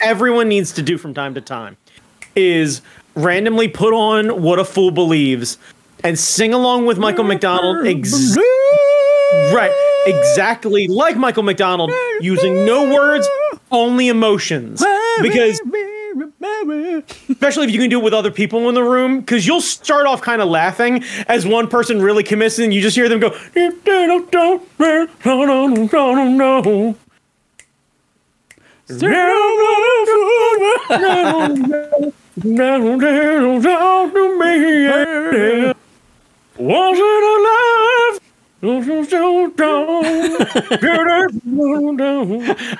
everyone needs to do from time to time is randomly put on what a fool believes and sing along with Michael McDonald ex- right exactly like Michael McDonald using no words only emotions because especially if you can do it with other people in the room because you'll start off kind of laughing as one person really commits and you just hear them go was it alive?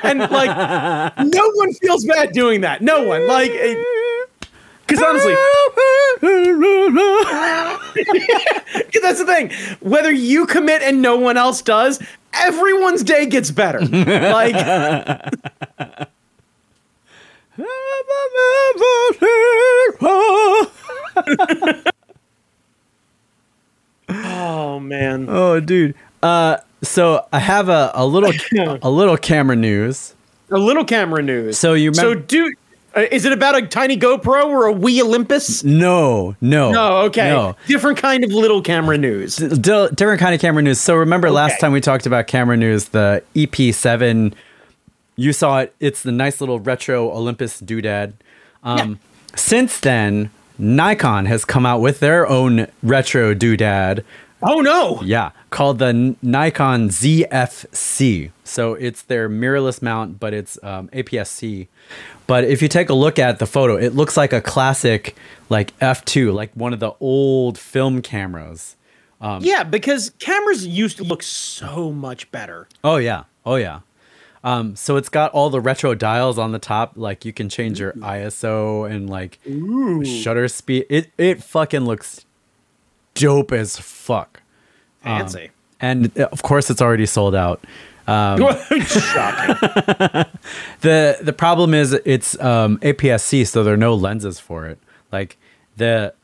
and like no one feels bad doing that no one like because honestly that's the thing whether you commit and no one else does everyone's day gets better like oh man Oh, dude. Uh, so I have a, a little a little camera news. a little camera news So you so dude is it about a tiny GoPro or a Wii Olympus? no, no, No, okay. no. Different kind of little camera news. D- different kind of camera news. So remember last time we talked about camera news, the EP7. You saw it. It's the nice little retro Olympus doodad. Um, Since then, Nikon has come out with their own retro doodad. Oh no! Yeah, called the Nikon ZFC. So it's their mirrorless mount, but it's um, APS-C. But if you take a look at the photo, it looks like a classic, like f2, like one of the old film cameras. Yeah, because cameras used to look so much better. Oh yeah, oh yeah. Um, so it's got all the retro dials on the top, like you can change your ISO and like shutter speed. It it fucking looks dope as fuck. Fancy. And uh, of course, it's already sold out. Um, Shocking. the the problem is it's um, APS-C, so there are no lenses for it. Like the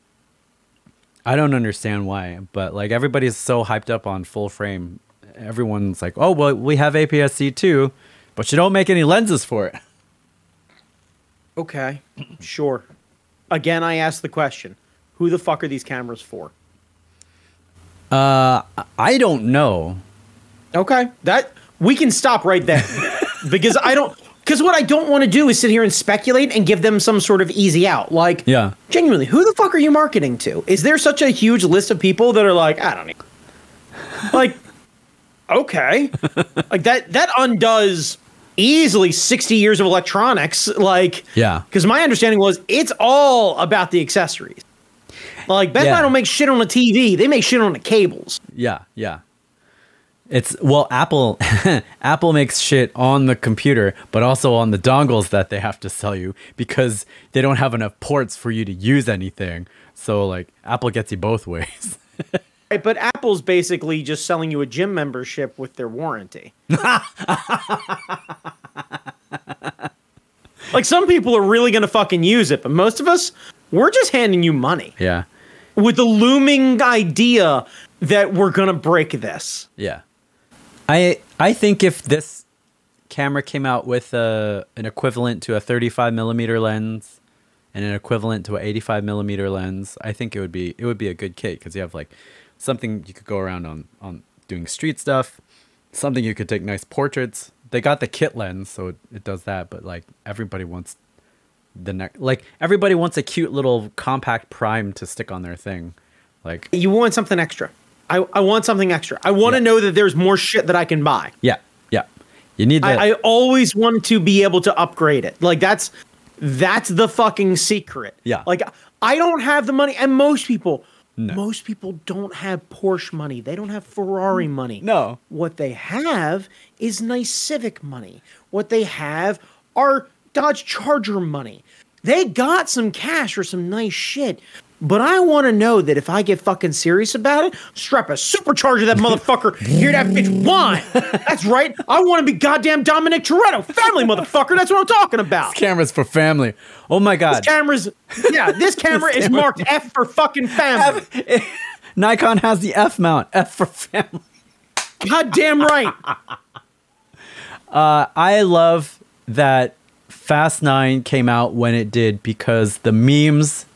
I don't understand why, but like everybody's so hyped up on full frame. Everyone's like, "Oh, well, we have APS-C too, but you don't make any lenses for it." okay, sure. Again, I ask the question: Who the fuck are these cameras for? Uh, I don't know. Okay, that we can stop right there because I don't. Because what I don't want to do is sit here and speculate and give them some sort of easy out. Like, Yeah. genuinely, who the fuck are you marketing to? Is there such a huge list of people that are like, I don't know, like, okay, like that that undoes easily sixty years of electronics. Like, Yeah. because my understanding was it's all about the accessories. Like, Best Yeah. Buy don't make shit on the TV; they make shit on the cables. Yeah, yeah. It's well, Apple Apple makes shit on the computer, but also on the dongles that they have to sell you because they don't have enough ports for you to use anything. So like Apple gets you both ways. Right, but Apple's basically just selling you a gym membership with their warranty. like some people are really gonna fucking use it, but most of us, we're just handing you money yeah. With the looming idea that we're gonna break this. Yeah. I I think if this camera came out with a an equivalent to a 35 millimeter lens and an equivalent to an 85 millimeter lens, I think it would be it would be a good kit because you have like something you could go around on on doing street stuff, something you could take nice portraits. They got the kit lens, so it, it does that, but like everybody wants the neck like everybody wants a cute little compact prime to stick on their thing. Like You want something extra. I, I want something extra. I want to Yeah. know that there's more shit that I can buy. yeah, yeah. You need that. I, I always want to be able to upgrade it. Like that's that's the fucking secret. Yeah. Like I don't have the money, and most people, most people don't have Porsche money. They don't have Ferrari money. No. What they have is nice Civic money. What they have are Dodge Charger money. they got some cash or some nice shit. But I want to know that if I get fucking serious about it, strap a supercharger that motherfucker. Hear that bitch whine. That's right. I want to be goddamn Dominic Toretto, family motherfucker. That's what I'm talking about. Cameras for family. Oh my god. Cameras, yeah, this camera is marked F for fucking family. Nikon has the F mount. F for family. Goddamn right. Uh, I love that Fast 9 came out when it did because the memes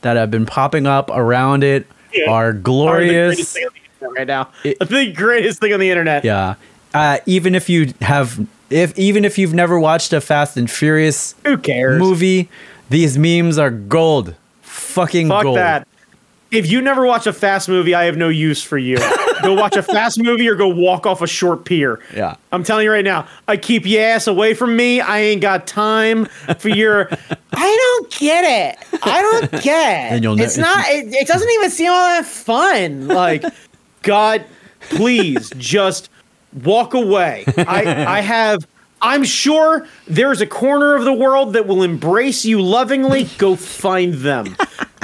that have been popping up around it Yeah. are Are the greatest glorious. right now. It- the greatest thing on the internet. Yeah. Uh, even if you have if even if you've never watched a Fast and Furious Who cares? movie, these memes are gold. Fucking Fuck gold. that. If you never watch a fast movie, I have no use for you. go watch a fast movie or go walk off a short pier. Yeah. I'm telling you right now, I keep your ass away from me. I ain't got time for your. I don't get it. I don't get it. And you'll it's not. It, it doesn't even seem all that fun. Like, God, please just walk away. I I have. I'm sure there's a corner of the world that will embrace you lovingly. Go find them.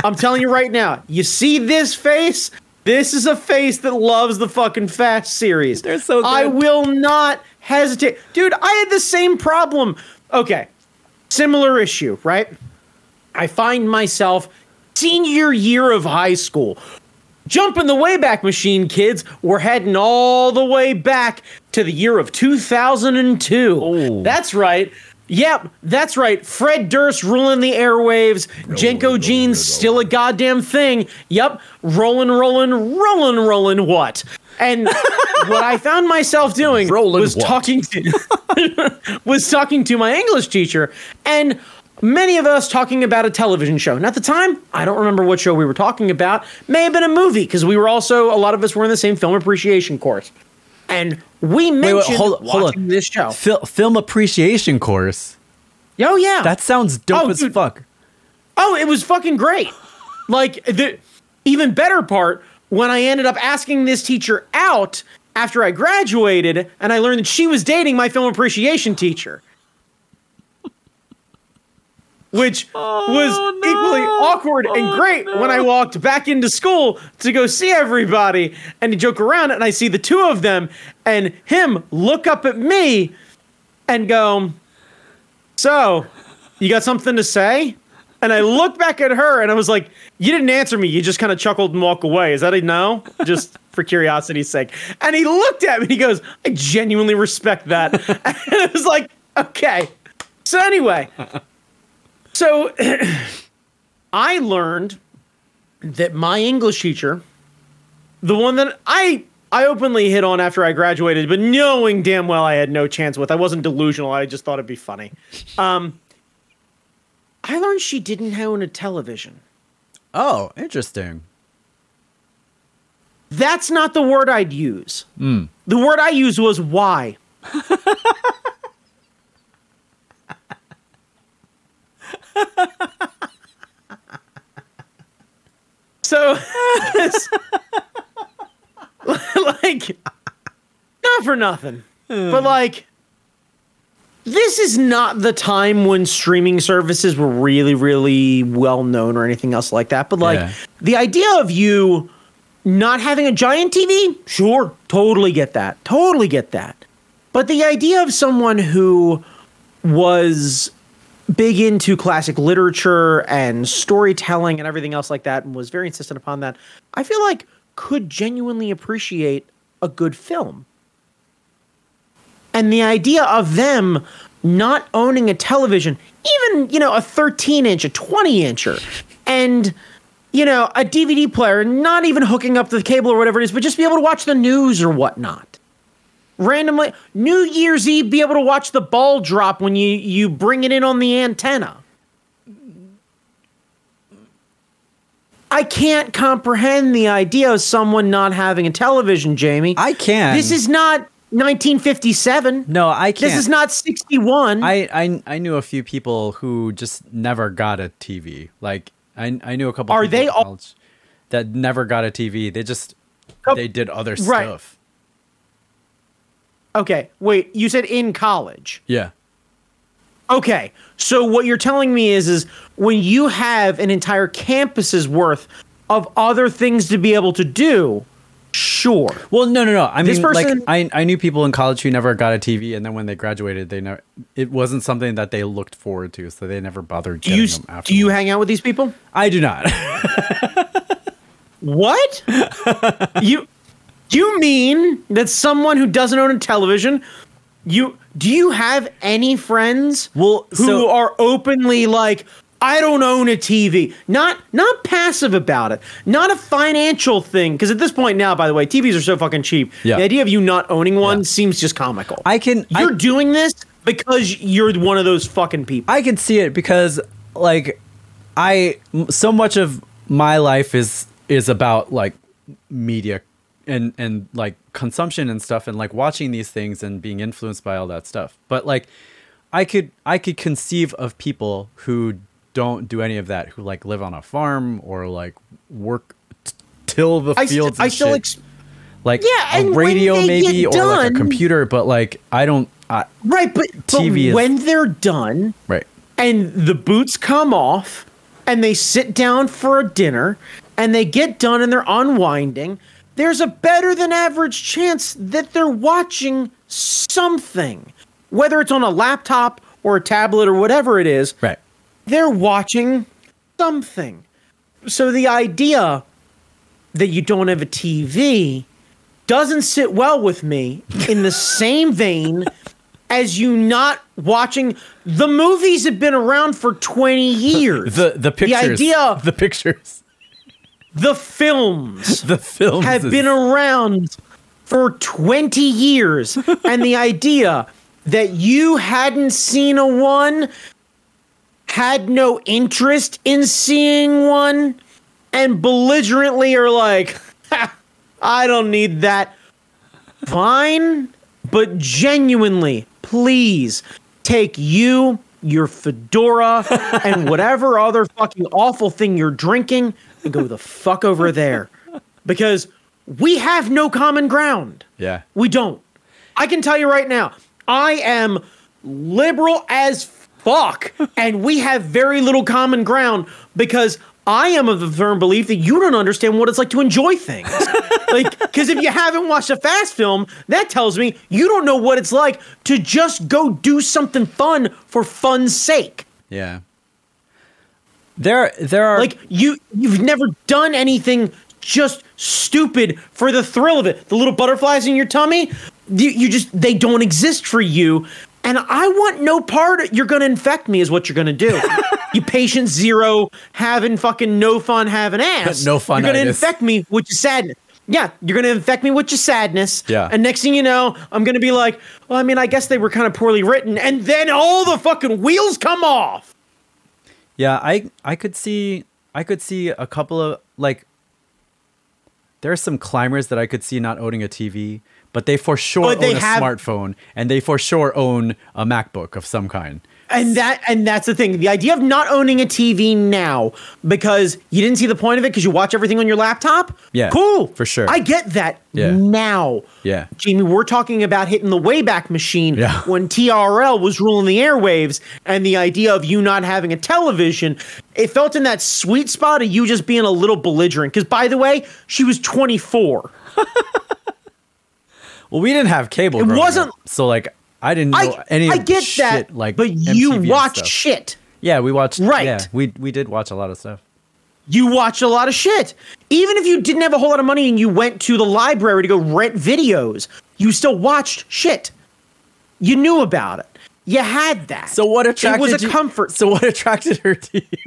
I'm telling you right now. You see this face? This is a face that loves the fucking Fast series. They're so good. I will not hesitate. Dude, I had the same problem. Okay. Similar issue, right? I find myself senior year of high school. Jumping the Wayback Machine, kids. We're heading all the way back to the year of 2002. Oh. That's right. Yep, that's right. Fred Durst ruling the airwaves. JNCO jeans still a goddamn thing. Yep, rolling, rolling, rolling, rolling. What? And what I found myself doing Rollin' was what? talking to was talking to my English teacher, and many of us talking about a television show. And at the time, I don't remember what show we were talking about. May have been a movie because we were also a lot of us were in the same film appreciation course, and we Wait, mentioned wait, hold, hold watching on. this show. Fil- film appreciation course. Oh yeah, That sounds dope Oh, as dude. fuck. Oh, it was fucking great. Like the even better part when I ended up asking this teacher out after I graduated and I learned that she was dating my film appreciation teacher. Which oh, was no. equally awkward and Oh, great when I walked back into school to go see everybody and to joke around and I see the two of them and him look up at me and go, So, you got something to say? And I looked back at her and I was like, You didn't answer me. You just kind of chuckled and walked away. Is that a no? Just for curiosity's sake. And he looked at me and he goes, I genuinely respect that. and I was like, Okay. So, anyway, so I learned that my English teacher, the one that I I openly hit on after I graduated, but knowing damn well I had no chance with. I wasn't delusional. I just thought it'd be funny. Um, I learned she didn't own a television. Oh, interesting. That's not the word I'd use. The word I used was why. so, like, not for nothing, hmm. but like, this is not the time when streaming services were really, really well known or anything else like that. But like, Yeah. the idea of you not having a giant TV, sure, totally get that. Totally get that. But the idea of someone who was big into classic literature and storytelling and everything else like that and was very insistent upon that, I feel like could genuinely appreciate a good film. And the idea of them not owning a television, even, you know, a 13 inch, a 20 incher, and, you know, a DVD player, not even hooking up the cable or whatever it is, but just be able to watch the news or whatnot. Randomly, New Year's Eve, be able to watch the ball drop when you, you bring it in on the antenna. I can't comprehend the idea of someone not having a television, Jamie. I can't. This is not 1957. no, I can't. This is not 61. I, I I knew a few people who just never got a TV. Like I I knew a couple. Are people they all- that never got a TV? They just they did other right. stuff. Okay, wait. You said in college. Yeah. Okay, so what you're telling me is, is when you have an entire campus's worth of other things to be able to do, sure. Well, no, no, no. I This mean, person- like, I, I knew people in college who never got a TV, and then when they graduated, they never. It wasn't something that they looked forward to, so they never bothered Do getting you them. Afterwards. do you hang out with these people? I do not. What? you you mean that someone who doesn't own a television, you do you have any friends Well, who so- are openly like I don't own a TV. Not not passive about it. Not a financial thing because at this point now by the way, TVs are so fucking cheap. Yeah. The idea of you not owning one Yeah. seems just comical. I can. You're doing this because you're one of those fucking people. I can see it because like I so much of my life is is about like media and and like consumption and stuff and like watching these things and being influenced by all that stuff. But like I could I could conceive of people who don't do any of that who like live on a farm or like work t- till the I, st- fields and I still ex- like Yeah, a and radio maybe get or like a computer but like I don't I, right, but, but TV is- when they're done, right and the boots come off and they sit down for a dinner and they get done and they're unwinding, there's a better than average chance that they're watching something. Whether it's on a laptop or a tablet or whatever it is, right they're watching something. So the idea that you don't have a TV doesn't sit well with me in the same vein as you not watching the movies have been around for 20 years. the the pictures The idea- the pictures the films the films have is- been around for 20 years and the idea that you hadn't seen a one had no interest in seeing one and belligerently are like i don't need that. Fine but genuinely please take you your fedora and whatever other fucking awful thing you're drinking and go the fuck over there because we have no common ground yeah we don't. I can tell you right now, I am liberal as fuck, and we have very little common ground because I am of the firm belief that you don't understand what it's like to enjoy things. like, because if you haven't watched a fast film, that tells me you don't know what it's like to just go do something fun for fun's sake. Yeah. There there are Like you you've never done anything just stupid for the thrill of it. The little butterflies in your tummy, you, you just they don't exist for you. And I want no part. You're gonna infect me, is what you're gonna do. you patient zero, having fucking no fun, having ass. No fun. You're gonna infect me with your sadness. Yeah, you're gonna infect me with your sadness. Yeah. And next thing you know, I'm gonna be like, well, I mean, I guess they were kind of poorly written, and then all the fucking wheels come off. Yeah, I I could see I could see a couple of like there are some climbers that I could see not owning a TV, but they for sure But they own a have- smartphone and they for sure own a MacBook of some kind. And that and that's the thing. The idea of not owning a TV now because you didn't see the point of it because you watch everything on your laptop. Yeah, cool for sure. I get that Yeah. now. Yeah. Jamie, we're talking about hitting the Wayback Machine Yeah. when TRL was ruling the airwaves, and the idea of you not having a television. It felt in that sweet spot of you just being a little belligerent. Because by the way, she was 24. Well, we didn't have cable. It wasn't- up, so like I didn't know I, any. I of get shit, that, like but MTV you watch stuff. shit. Yeah, we watched. Right. Yeah, we we did watch a lot of stuff. you watch a lot of shit. Even if you didn't have a whole lot of money and you went to the library to go rent videos, you still watched shit. You knew about it. You had that. So what attracted? It was a you- comfort So what attracted her to you?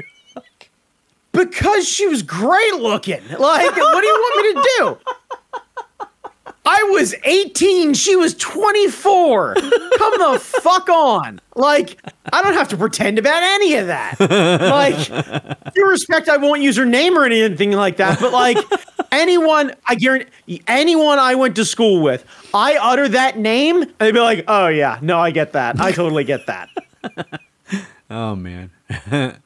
because she was great looking. Like, what do you want me to do? Was 18, she was 24. Come the fuck on. Like, I don't have to pretend about any of that. Like, due respect, I won't use her name or anything like that, but like anyone, I guarantee anyone I went to school with, I utter that name, and they'd be like, oh yeah, no, I get that. I totally get that. Oh man. But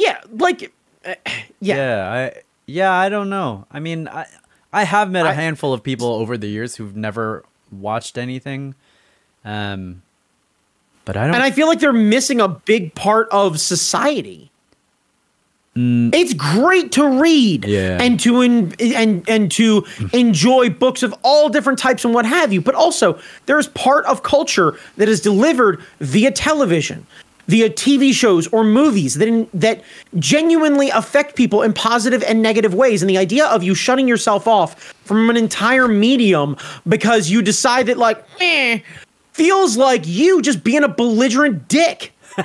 yeah, like, uh, yeah. Yeah, I yeah, I don't know. I mean, I I have met a I- handful of people over the years who've never watched anything. Um But I don't. and I feel like they're missing a big part of society. It's great to read Mm. Yeah. and to en- and and to enjoy books of all different types and what have you. But also, there's part of culture that is delivered via television, via TV shows or movies that that genuinely affect people in positive and negative ways. And the idea of you shutting yourself off from an entire medium because you decide that like, eh, feels like you just being a belligerent dick.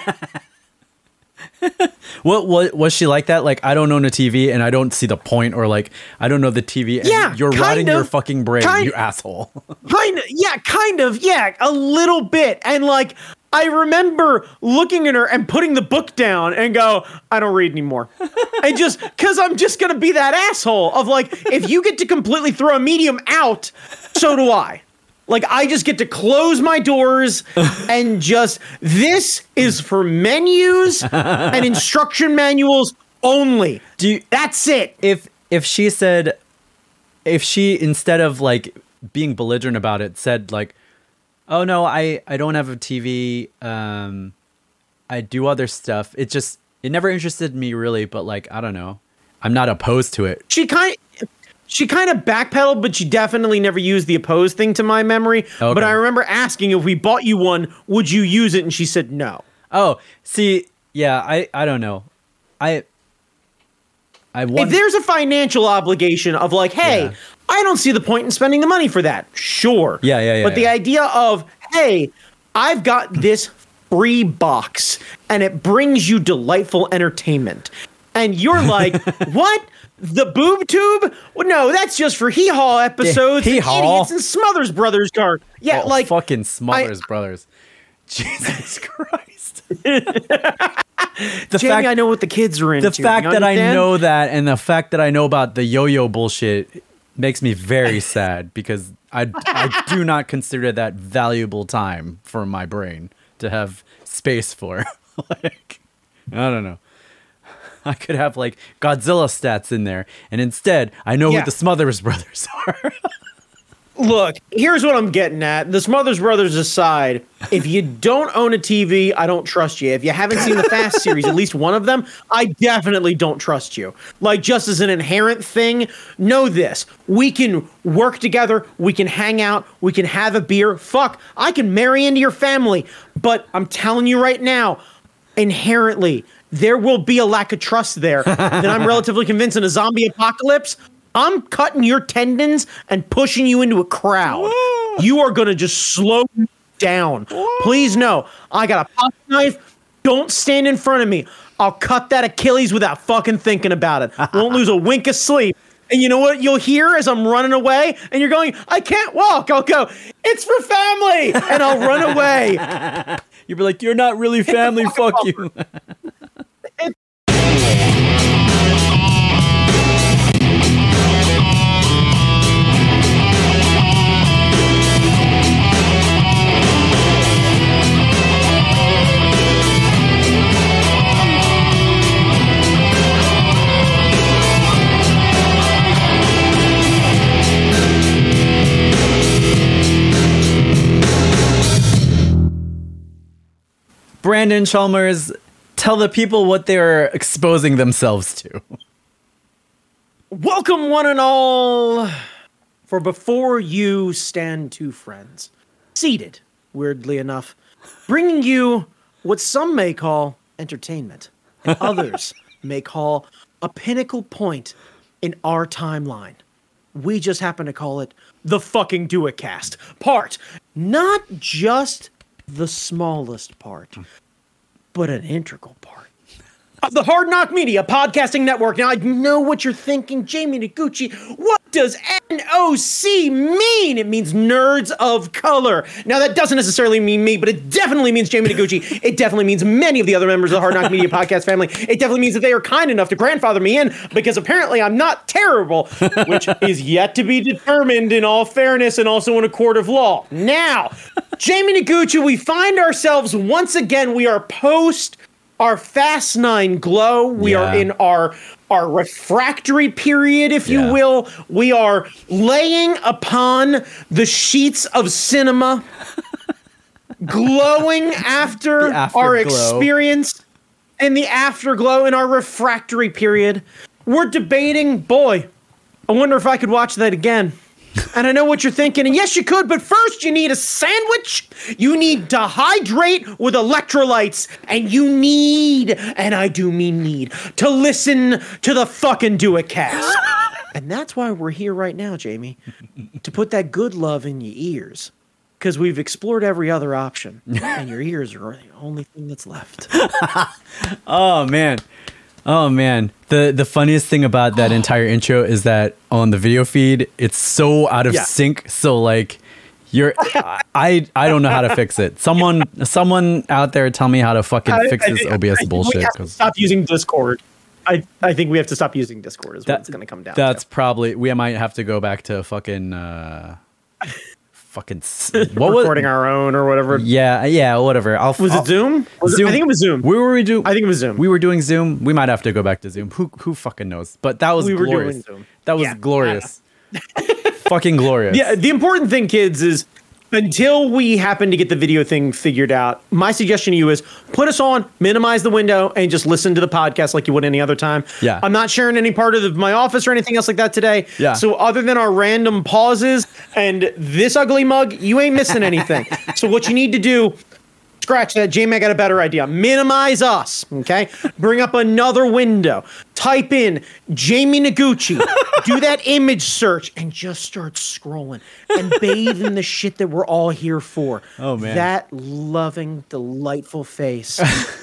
What, what was she like that? Like I don't own a TV and I don't see the point, or like I don't know the TV. And Yeah, you're rotting your fucking brain, Kind- you asshole. kind of yeah kind of yeah a little bit and like i remember looking at her and putting the book down and go i don't read anymore. And just because i'm just gonna be that asshole of like if you get to completely throw a medium out so do i. Like i just get to close my doors and just this is for menus and instruction manuals only. Do you, that's it. if if she said, if she instead of like being belligerent about it said like, oh no, I I don't have a TV. Um, I do other stuff. It just it never interested me really, but like I don't know, I'm not opposed to it. she kind she kind of backpedaled, but she definitely never used the opposed thing to my memory. Okay. But I remember asking if we bought you one, would you use it? And she said no. Oh, see, yeah, I I don't know, I. I If there's a financial obligation of like, hey, Yeah. I don't see the point in spending the money for that. Sure. Yeah, yeah, yeah, But the idea of, hey, I've got this free box and it brings you delightful entertainment. And you're like, what? The boob tube? Well, no, that's just for hee haw episodes. and hee-haw? Idiots and Smothers Brothers car. Yeah, oh, like fucking Smothers Brothers. Jesus Christ. the Jamie, fact I know what the kids are into. the fact that I know that and the fact that I know about the yo-yo bullshit makes me very sad because I I do not consider that valuable time for my brain to have space for. like I don't know. I could have like Godzilla stats in there, and instead I know Yeah. what the Smothers Brothers are. Look, here's what I'm getting at. The Smothers Brothers aside, if you don't own a TV, I don't trust you. If you haven't seen the Fast series, at least one of them, I definitely don't trust you. Like, just as an inherent thing, know this. We can work together, we can hang out, we can have a beer. Fuck, I can marry into your family. But I'm telling you right now, inherently, there will be a lack of trust there. that I'm relatively convinced in a zombie apocalypse, I'm cutting your tendons and pushing you into a crowd. you are going to just slow down. Please know, I got a pocket knife. Don't stand in front of me. I'll cut that Achilles without fucking thinking about it. Won't lose a wink of sleep. And you know what you'll hear as I'm running away? And you're going, I can't walk. I'll go, it's for family. And I'll run away. You'd be like, "You're not really family. Fuck you." Brandon Chalmers, tell the people what they're exposing themselves to. Welcome, one and all. For before you stand two friends, seated, weirdly enough, bringing you what some may call entertainment, and others may call a pinnacle point in our timeline. We just happen to call it the fucking Do It Cast. Part, not just the smallest part, but an integral part of the Hard NOC Media Podcasting Network. Now, I know what you're thinking, Jamie Noguchi. What does NOC mean? It means Nerds of Color. Now, that doesn't necessarily mean me, but it definitely means Jamie Noguchi. It definitely means many of the other members of the Hard NOC Media Podcast family. It definitely means that they are kind enough to grandfather me in because apparently I'm not terrible, which is yet to be determined in all fairness and also in a court of law. Now, Jamie Noguchi, we find ourselves once again, we are post our Fast Nine glow. We are in our our refractory period, if Yeah. you will. We are laying upon the sheets of cinema. glowing after our experience and the afterglow in our refractory period. We're debating, boy, I wonder if I could watch that again. And I know what you're thinking, and yes, you could, but first you need a sandwich. You need to hydrate with electrolytes, and you need, and I do mean need, to listen to the fucking Do It cast. and that's why we're here right now, Jamie, to put that good love in your ears. Because we've explored every other option, and your ears are the only thing that's left. Oh man. Oh man. The the funniest thing about that entire intro is that on the video feed it's so out of Yeah. sync. So like you're I I don't know how to fix it. Someone someone out there tell me how to fucking fix this I- I OBS think We bullshit have to 'cause stop using Discord. I, I think we have to stop using Discord. Is what that- it's going to come down. That's to. probably we might have to go back to fucking uh fucking what was recording our own or whatever. Yeah, yeah, whatever. I'll Was I'll- it Zoom? Was it- I think it was Zoom. We were we do I think it was Zoom. We were doing Zoom. We might have to go back to Zoom. Who who fucking knows? But that was We were doing glorious. Zoom. That was Yeah, glorious. fucking glorious. Yeah, the important thing, kids, is until we happen to get the video thing figured out, my suggestion to you is put us on, minimize the window, and just listen to the podcast like you would any other time. Yeah. I'm not sharing any part of the, my office or anything else like that today. Yeah. So other than our random pauses and this ugly mug, you ain't missing anything. so what you need to do scratch that. Jamie, I got a better idea. Minimize us, okay? Bring up another window. Type in Jamie Noguchi. do that image search and just start scrolling and bathe in the shit that we're all here for. Oh, man. That loving, delightful face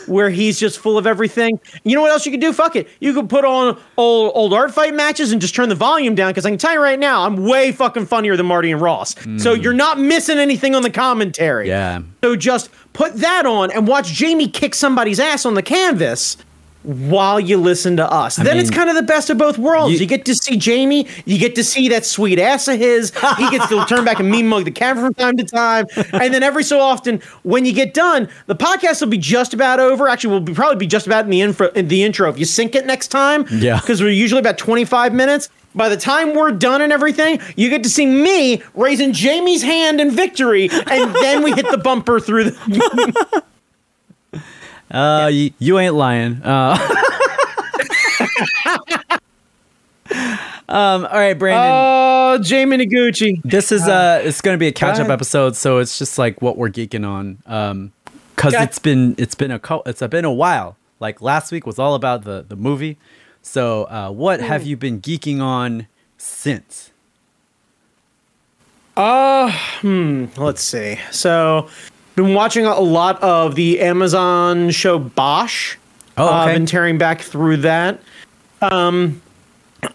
where he's just full of everything. You know what else you could do? Fuck it. You could put on old old art fight matches and just turn the volume down because I can tell you right now, I'm way fucking funnier than Marty and Ross. So hmm. you're not missing anything on the commentary. Yeah. So just put that on and watch Jamie kick somebody's ass on the canvas while you listen to us. then it's kind of the best of both worlds. You, you- get to see Jamie, you get to see that sweet ass of his. He gets to turn back and meme mug the camera from time to time. And then every so often, when you get done, the podcast will be just about over. Actually, we'll be, probably be just about in the info in the intro. If you sync it next time, Yeah. because we're usually about 25 minutes. By the time we're done and everything, you get to see me raising Jamie's hand in victory, and then we hit the bumper through the. Uh, you, you ain't lying. Uh, um, all right, Brandon. Oh, Jamie Noguchi. this is uh, it's gonna be a catch up episode, so it's just like what we're geeking on. Um, cause Okay. it's been it's been a co- it's been a while. Like last week was all about the the movie. So, uh, what have you been geeking on since? Let's see. So, been watching a lot of the Amazon show Bosch. Oh, Uh, I've been tearing back through that. Um,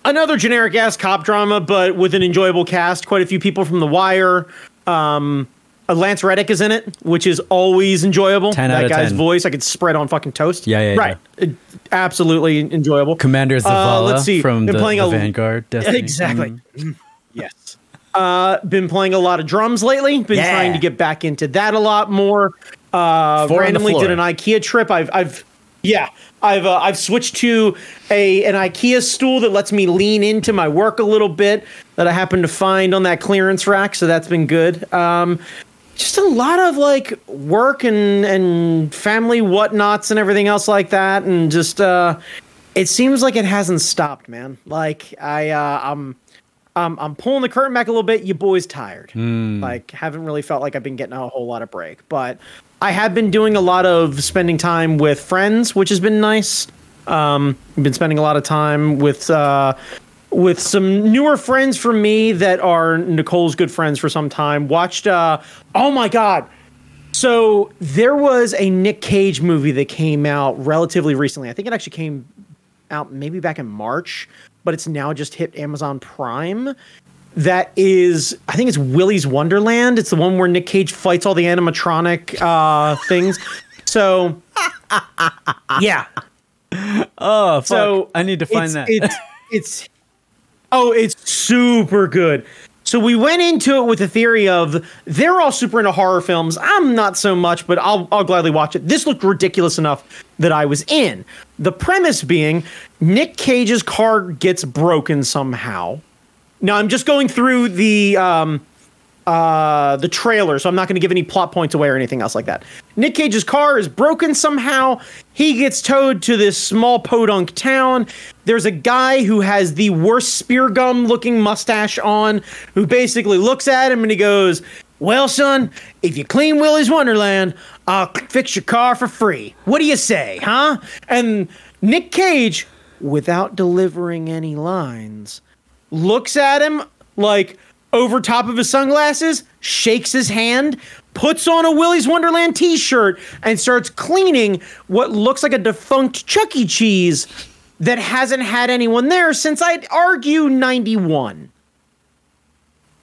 another generic ass cop drama, but with an enjoyable cast. Quite a few people from The Wire. Um, uh, Lance Reddick is in it, which is always enjoyable. 10 that out of guy's 10. voice I could spread on fucking toast. Yeah, yeah, right. Uh, absolutely enjoyable. Commander Zavala Uh, let's see. from Been the, playing the a- Vanguard. Destiny. Exactly. Mm. Yes. Uh, been playing a lot of drums lately. Been Yeah. trying to get back into that a lot more. Uh, Four on the randomly did an IKEA trip. I've, I've, yeah, I've, uh, I've switched to a an IKEA stool that lets me lean into my work a little bit that I happened to find on that clearance rack. So that's been good. Um, just a lot of like work and and family whatnots and everything else like that, and just uh, it seems like it hasn't stopped, man. Like I, uh, I'm. Um, I'm pulling the curtain back a little bit. You boys tired. Like haven't really felt like I've been getting a whole lot of break, but I have been doing a lot of spending time with friends, which has been nice. Um, I've been spending a lot of time with uh, with some newer friends for me that are Nicole's good friends for some time. Watched. Uh, oh my god. So there was a Nick Cage movie that came out relatively recently. I think it actually came out maybe back in March, but it's now just hit Amazon Prime. That is, I think it's Willy's Wonderland. It's the one where Nick Cage fights all the animatronic uh, things. So, yeah. Oh, fuck. So I need to find it's, that. It's it's oh, it's super good. So we went into it with the theory of they're all super into horror films. I'm not so much, but I'll I'll gladly watch it. This looked ridiculous enough that I was in. The premise being Nick Cage's car gets broken somehow. Now I'm just going through the um uh, the trailer, so I'm not going to give any plot points away or anything else like that. Nick Cage's car is broken somehow. He gets towed to this small podunk town. There's a guy who has the worst spear gum looking mustache on, who basically looks at him and he goes, Well, son, if you clean Willy's Wonderland, I'll fix your car for free. What do you say, huh? And Nick Cage, without delivering any lines, looks at him like over top of his sunglasses, shakes his hand, puts on a Willy's Wonderland t shirt, and starts cleaning what looks like a defunct Chuck E. Cheese that hasn't had anyone there since I'd argue 91.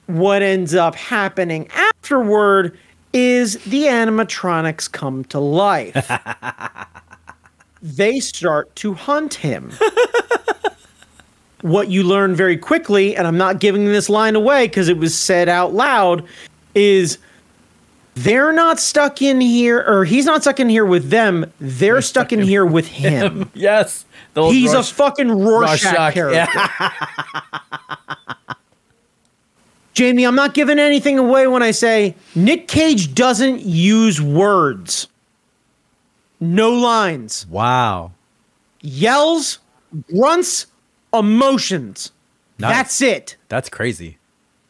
What ends up happening afterward is the animatronics come to life. they start to hunt him what you learn very quickly, and I'm not giving this line away because it was said out loud, is they're not stuck in here, or he's not stuck in here with them. They're, stuck, in here with him. yes. the He's Rorsch- a fucking Rorschach, Rorschach, character. yeah. Jamie, I'm not giving anything away when I say Nick Cage doesn't use words. No lines. Wow. Yells, grunts, emotions. Nice. That's it. That's crazy.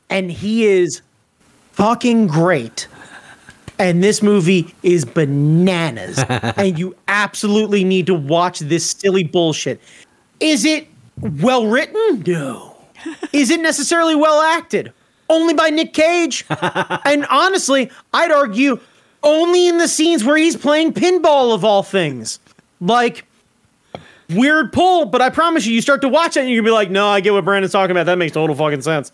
and he is fucking great. And this movie is bananas. and you absolutely need to watch this silly bullshit. Is it well written? No. Is it necessarily well acted? Only by Nick Cage. and honestly, I'd argue only in the scenes where he's playing pinball of all things. Like, weird pull, but I promise you, you start to watch it and you'll be like, no, I get what Brandon's talking about. That makes total fucking sense.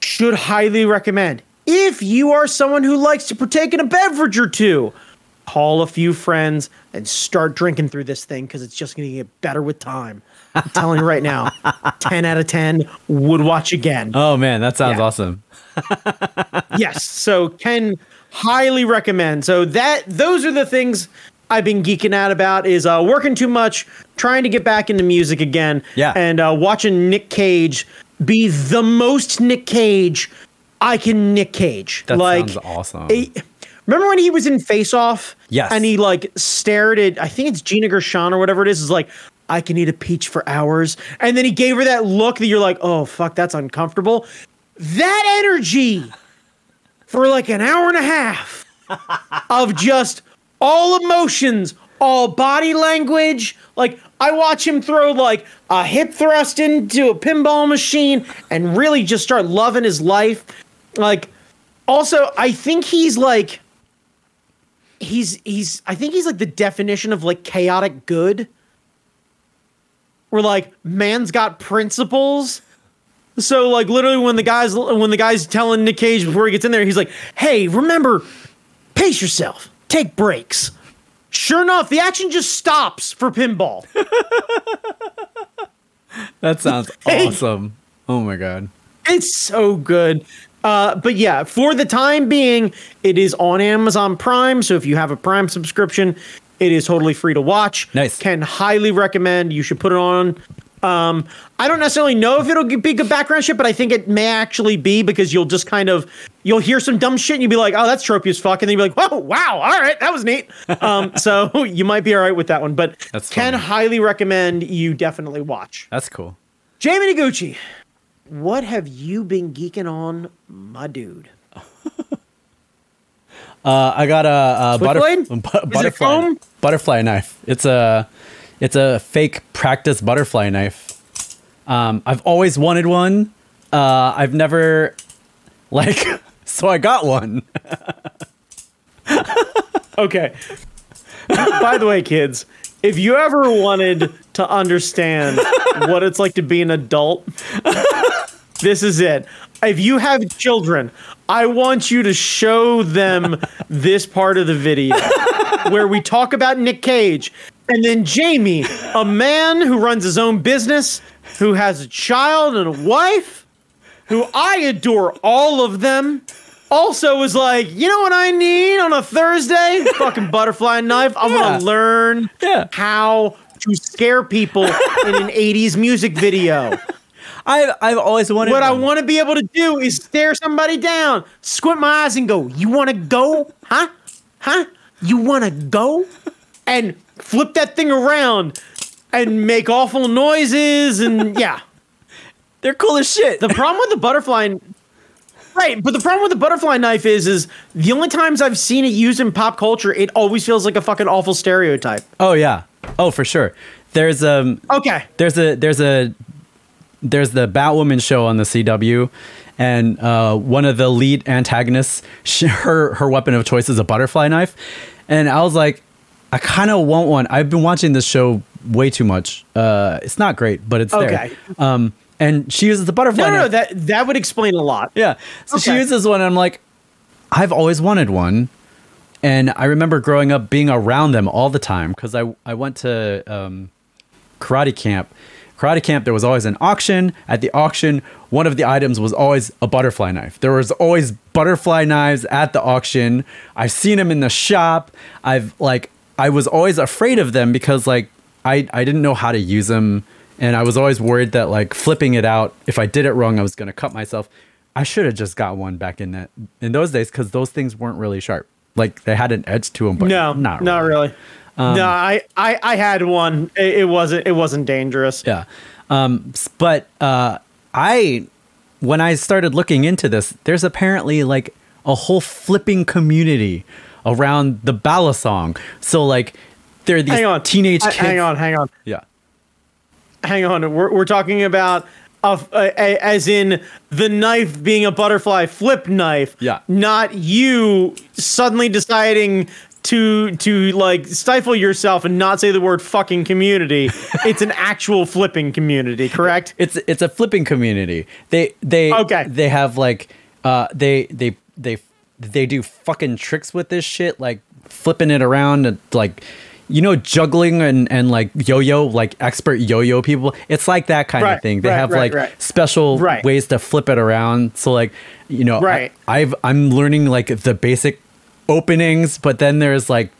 Should highly recommend. If you are someone who likes to partake in a beverage or two, call a few friends and start drinking through this thing because it's just going to get better with time. I'm telling you right now, 10 out of 10 would watch again. Oh man, that sounds Yeah. awesome. yes. So Ken highly recommend. So that those are the things I've been geeking out about is uh, working too much, trying to get back into music again. Yeah. And uh, watching Nick Cage be the most Nick Cage I can Nick Cage. That like sounds awesome. a- remember when he was in Face Off? Yes. And he like stared at I think it's Gina Gershon or whatever it is. Is like I can eat a peach for hours, and then he gave her that look that you're like, oh fuck, that's uncomfortable. That energy for like an hour and a half of just all emotions, all body language. Like I watch him throw like a hip thrust into a pinball machine and really just start loving his life. Like also, I think he's like he's he's I think he's like the definition of like chaotic good. Where like man's got principles. So like literally when the guys when the guy's telling Nick Cage before he gets in there, he's like, "Hey, remember, pace yourself, take breaks." Sure enough, the action just stops for pinball. That sounds awesome. Oh my god. It's so good. Uh, but yeah, for the time being, it is on Amazon Prime. So if you have a Prime subscription, it is totally free to watch. Nice. Can highly recommend. You should put it on. Um, I don't necessarily know if it'll be good background shit, but I think it may actually be because you'll just kind of you'll hear some dumb shit and you'll be like, "Oh, that's tropey as fuck," and then you'll be like, "Whoa, wow, all right, that was neat." Um, so you might be all right with that one, but That's can highly recommend you definitely watch. That's cool. Jamie Noguchi, what have you been geeking on, my dude? Uh, I got a, a butter- Switchblade? bu- Is it butterfly foam? butterfly knife. It's a it's a fake practice butterfly knife. Um, I've always wanted one. Uh, I've never like so I got one. Okay. By the way, kids, if you ever wanted to understand what it's like to be an adult, this is it. If you have children, I want you to show them this part of the video where we talk about Nick Cage and then Jamie, a man who runs his own business, who has a child and a wife, who I adore all of them, also was like, you know what I need on a Thursday? Fucking butterfly knife. I Yeah. want to learn Yeah. how to scare people in an 80s music video. I I've always wanted. What I want to be able to do is stare somebody down, squint my eyes, and go, "You want to go? Huh? Huh? You want to go?" And flip that thing around and make awful noises, and yeah. They're cool as shit. The problem with the butterfly, right? But the problem with the butterfly knife is, is the only times I've seen it used in pop culture, it always feels like a fucking awful stereotype. oh yeah. Oh for sure. There's um Okay, there's a there's a there's the Batwoman show on the CW, and uh, one of the lead antagonists, she, her her weapon of choice is a butterfly knife, and I was like, I kind of want one. I've been watching this show way too much. Uh, it's not great, but it's Okay. there. Um, and she uses the butterfly no, no, no, that that would explain a lot. Yeah. So she uses one, and I'm like, I've always wanted one. And I remember growing up being around them all the time because I, I went to um, karate camp. Karate camp, there was always an auction. At the auction, one of the items was always a butterfly knife. There was always butterfly knives at the auction. I've seen them in the shop. I've like, I was always afraid of them because like I, I didn't know how to use them. And I was always worried that like flipping it out, if I did it wrong, I was going to cut myself. I should have just got one back in that in those days because those things weren't really sharp. Like they had an edge to them, but No, not not really. Really. no, I, I, I had one. It, it wasn't, it wasn't dangerous. Yeah. Um, but uh, I, when I started looking into this, there's apparently like a whole flipping community around the balisong. So like, there are these Hang on, teenage kids. Hang on, hang on, Yeah. hang on. We're, we're talking about. A, a, a- as in the knife being a butterfly flip knife, Yeah. Not you suddenly deciding to to like stifle yourself and not say the word fucking community. it's an actual flipping community, correct? It's it's a flipping community. They they Okay. They have like uh they they they they do fucking tricks with this shit, like flipping it around and like you know juggling and and like yo-yo like expert yo-yo people it's like that kind Right, of thing they right, have right, like special ways to flip it around so like you know I- Right. i've i'm learning like the basic openings but then there's like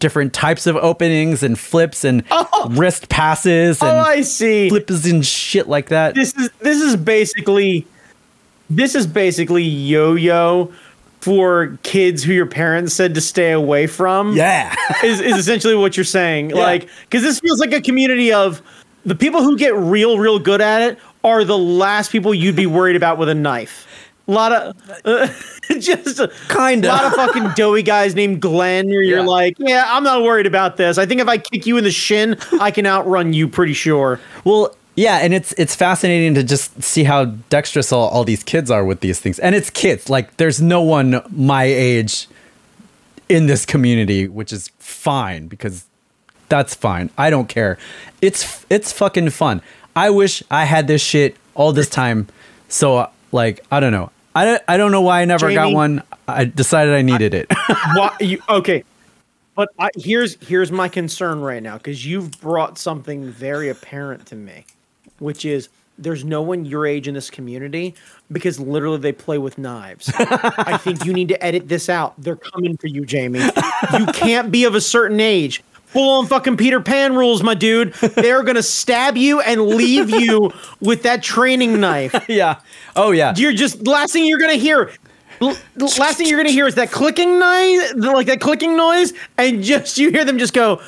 different types of openings and flips and oh! wrist passes and Oh, I see. flips and shit like that. this is this is basically this is basically yo-yo for kids who your parents said to stay away from. yeah. is, is essentially what you're saying. Like, because this feels like a community of the people who get real, real good at it are the last people you'd be worried about with a knife. A lot of uh, just Kinda. lot of fucking doughy guys named Glenn. Where you're Yeah. like, yeah, I'm not worried about this. I think if I kick you in the shin, I can outrun you. Pretty sure. well, yeah, and it's it's fascinating to just see how dexterous all, all these kids are with these things. And it's kids. Like there's no one my age in this community, which is fine because that's fine. I don't care. It's it's fucking fun. I wish I had this shit all this time. So like, I don't know. I don't, I don't know why I never got one. I decided I needed it. Why, you, okay, but I, here's here's my concern right now because you've brought something very apparent to me, which is there's no one your age in this community because literally they play with knives. I think you need to edit this out. They're coming for you, Jamie. You can't be of a certain age. Full on fucking Peter Pan rules, my dude. They're gonna stab you and leave you with that training knife. yeah. Oh yeah. You're just last thing you're gonna hear. l- Last thing you're gonna hear is that clicking noise, like that clicking noise, and just you hear them just go,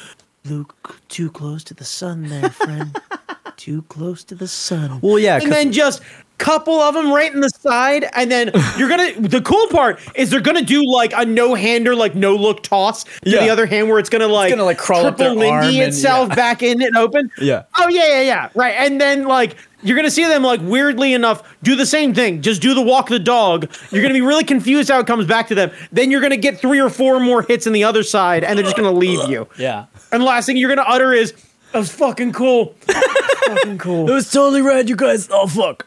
"Luke, too close to the sun, there, friend. too close to the sun." Well, yeah, and then just couple of them right in the side, and then you're gonna. The cool part is they're gonna do like a no hander, like no look toss to Yeah. the other hand, where it's gonna like gonna, like, crawl up triple arm Lindy and- itself yeah. back in and open. Yeah. Oh yeah, yeah, yeah. Right. And then like you're gonna see them like weirdly enough do the same thing. Just do the walk the dog. You're gonna be really confused how it comes back to them. Then you're gonna get three or four more hits in the other side, and they're just gonna leave you. Yeah. And the last thing you're gonna utter is, "That was fucking cool." Fucking cool. It was totally rad, you guys. Oh fuck.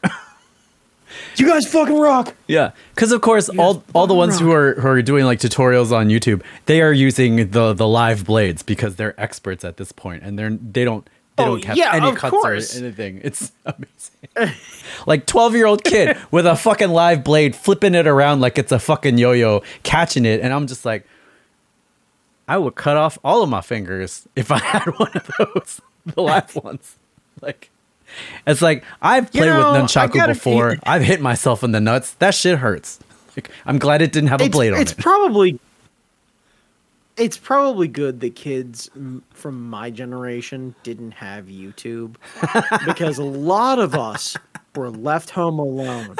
You guys fucking rock. Yeah, because of course, all all the ones who are who are doing like tutorials on YouTube, they are using the the live blades because they're experts at this point, and they're they don't they Oh, don't have yeah, any cuts course. or anything. It's amazing. like twelve year old kid with a fucking live blade, flipping it around like it's a fucking yo yo, catching it, and I'm just like, I would cut off all of my fingers if I had one of those, the live ones. Like, It's like I've You played know, with nunchaku before. I've hit myself in the nuts. That shit hurts. Like, I'm glad it didn't have a blade on it's it. probably it's probably good that kids from my generation didn't have YouTube because a lot of us were left home alone.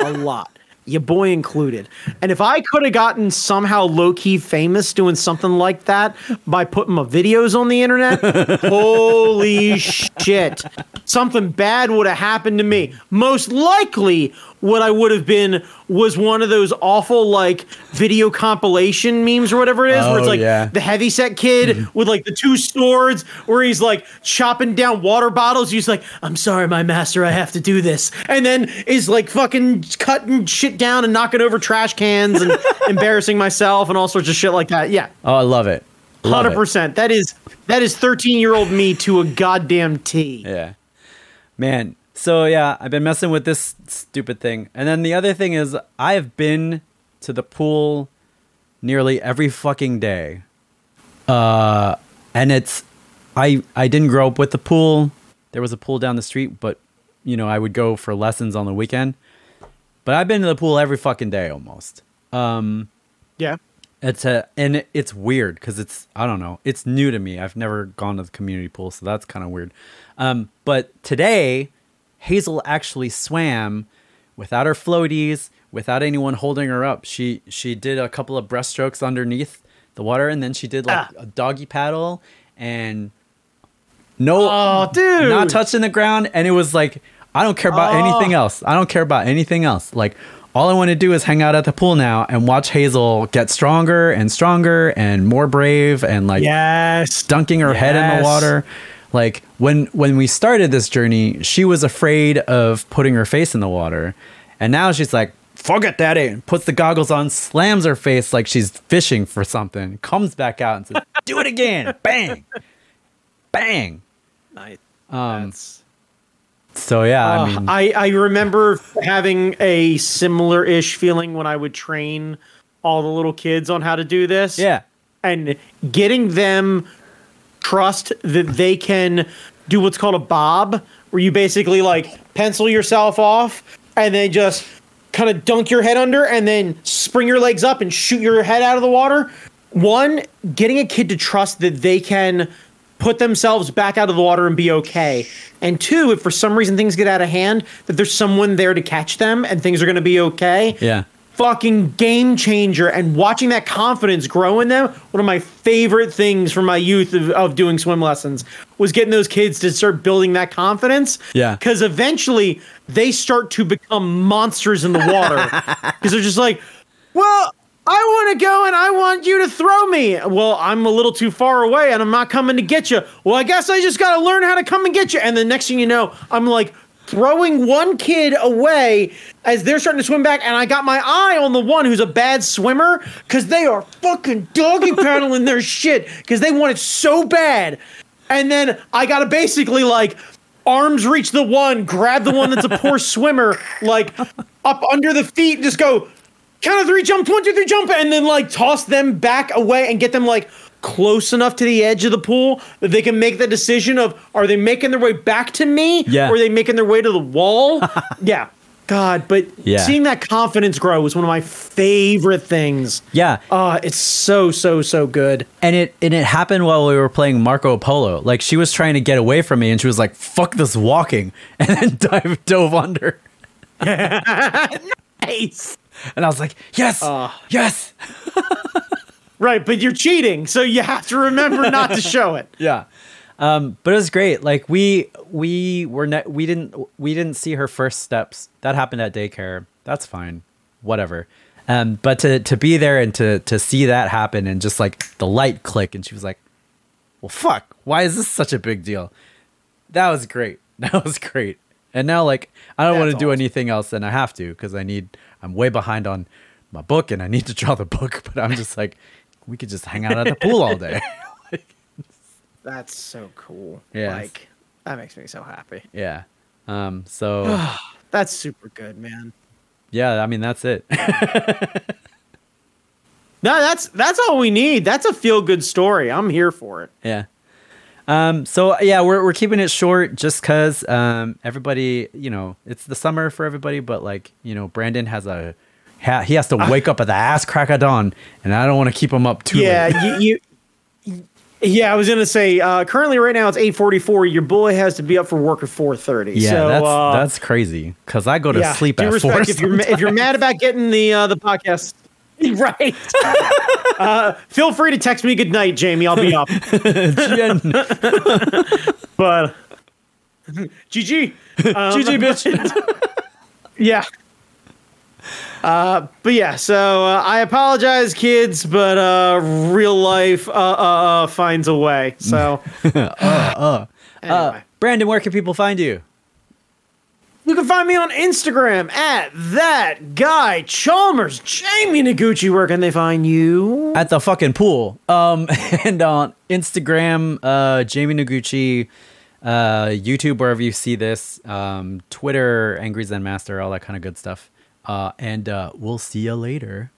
a lot. Your boy included. And if I could have gotten somehow low key famous doing something like that by putting my videos on the internet, holy shit. Something bad would have happened to me. Most likely, what I would have been was one of those awful like video compilation memes or whatever it is, where it's Oh, like yeah. the heavyset kid mm-hmm. with like the two swords, where he's like chopping down water bottles. He's like, "I'm sorry, my master, I have to do this," and then is like fucking cutting shit down and knocking over trash cans and embarrassing myself and all sorts of shit like that. Yeah, Oh, I love it. Hundred percent. That is that is thirteen year old me to a goddamn T. Yeah. Man. So yeah, I've been messing with this stupid thing. And then the other thing is I've been to the pool nearly every fucking day. Uh and it's I I didn't grow up with the pool. There was a pool down the street, but you know, I would go for lessons on the weekend. But I've been to the pool every fucking day almost. Um Yeah. it's a and it's weird because it's I don't know it's new to me. I've never gone to the community pool, so that's kind of weird. Um, but today, Hazel actually swam without her floaties, without anyone holding her up. She she did a couple of breaststrokes underneath the water, and then she did like Ah. a doggy paddle and no, Oh, dude. not touching the ground. And it was like I don't care about Oh. anything else. I don't care about anything else. Like all I want to do is hang out at the pool now and watch Hazel get stronger and stronger and more brave and like Yes. dunking her head in the water. Like when when we started this journey, she was afraid of putting her face in the water, and now she's like, forget it, daddy!" and puts the goggles on, slams her face like she's fishing for something, comes back out and says, "Do it again!" Bang, bang. Nice. Um, That's- so yeah, I Uh, mean, I, I remember having a similar ish feeling when I would train all the little kids on how to do this. yeah, And getting them trust that they can do what's called a bob, where you basically like pencil yourself off and then just kind of dunk your head under and then spring your legs up and shoot your head out of the water. One, getting a kid to trust that they can put themselves back out of the water and be okay. And two, if for some reason things get out of hand, that there's someone there to catch them and things are going to be okay. yeah, Fucking game changer. And watching that confidence grow in them, one of my favorite things from my youth of, of doing swim lessons was getting those kids to start building that confidence. Yeah. Because eventually they start to become monsters in the water. Because they're just like, well, I want to go and I want you to throw me. Well, I'm a little too far away and I'm not coming to get you. Well, I guess I just got to learn how to come and get you. And the next thing you know, I'm like throwing one kid away as they're starting to swim back. And I got my eye on the one who's a bad swimmer because they are fucking doggy paddling their shit because they want it so bad. And then I got to basically like arms reach the one, grab the one that's a poor swimmer, like up under the feet, just go count of three, jump, one, two, three, jump, and then like toss them back away and get them like close enough to the edge of the pool that they can make the decision of are they making their way back to me Yeah. or are they making their way to the wall? yeah. God, but Yeah. seeing that confidence grow was one of my favorite things. yeah. Uh, it's so, so, so good. and it and it happened while we were playing Marco Polo. Like she was trying to get away from me, and she was like, "Fuck this walking," and then dive dove under. Nice. And I was like, "Yes, yes." Right, but you're cheating, so you have to remember not to show it. yeah. Um but it was great. Like we we were ne- we didn't we didn't see her first steps. That happened at daycare. That's fine. Whatever. Um but to to be there and to to see that happen and just like the light click and she was like well fuck. Why is this such a big deal? That was great. That was great. And now like i don't want to do awesome. anything else and i have to because i need i'm way behind on my book and i need to draw the book but i'm just like we could just hang out at the pool all day That's so cool. Yes. Like, that makes me so happy. Yeah. Um, so That's super good, man. yeah, I mean that's it. No, that's that's all we need. That's a feel good story. I'm here for it. yeah. Um, so yeah, we're we're keeping it short just because um, everybody, you know, it's the summer for everybody, but like you know, Brandon has a ha- he has to wake up at the ass crack of dawn, and I don't want to keep him up too yeah, late. you, you. Yeah, I was gonna say. Uh, currently, right now it's eight forty-four. Your boy has to be up for work at four thirty. Yeah, so, that's uh, that's crazy because I go to yeah, sleep at four. If you're if you're mad about getting the uh, the podcast, right? uh, feel free to text me good night, Jamie. I'll be up. But GG, um, GG, bitch. yeah. Uh, but yeah, so uh, I apologize, kids, but uh, real life uh, uh, uh, finds a way. So Uh, anyway. Brandon, where can people find you? You can find me on Instagram at that guy Chalmers. Jamie Noguchi, where can they find you? at the fucking pool. Um, and on Instagram, uh, Jamie Noguchi, uh, YouTube, wherever you see this, um, Twitter, Angry Zen Master, all that kind of good stuff. Uh, and uh, we'll see you later.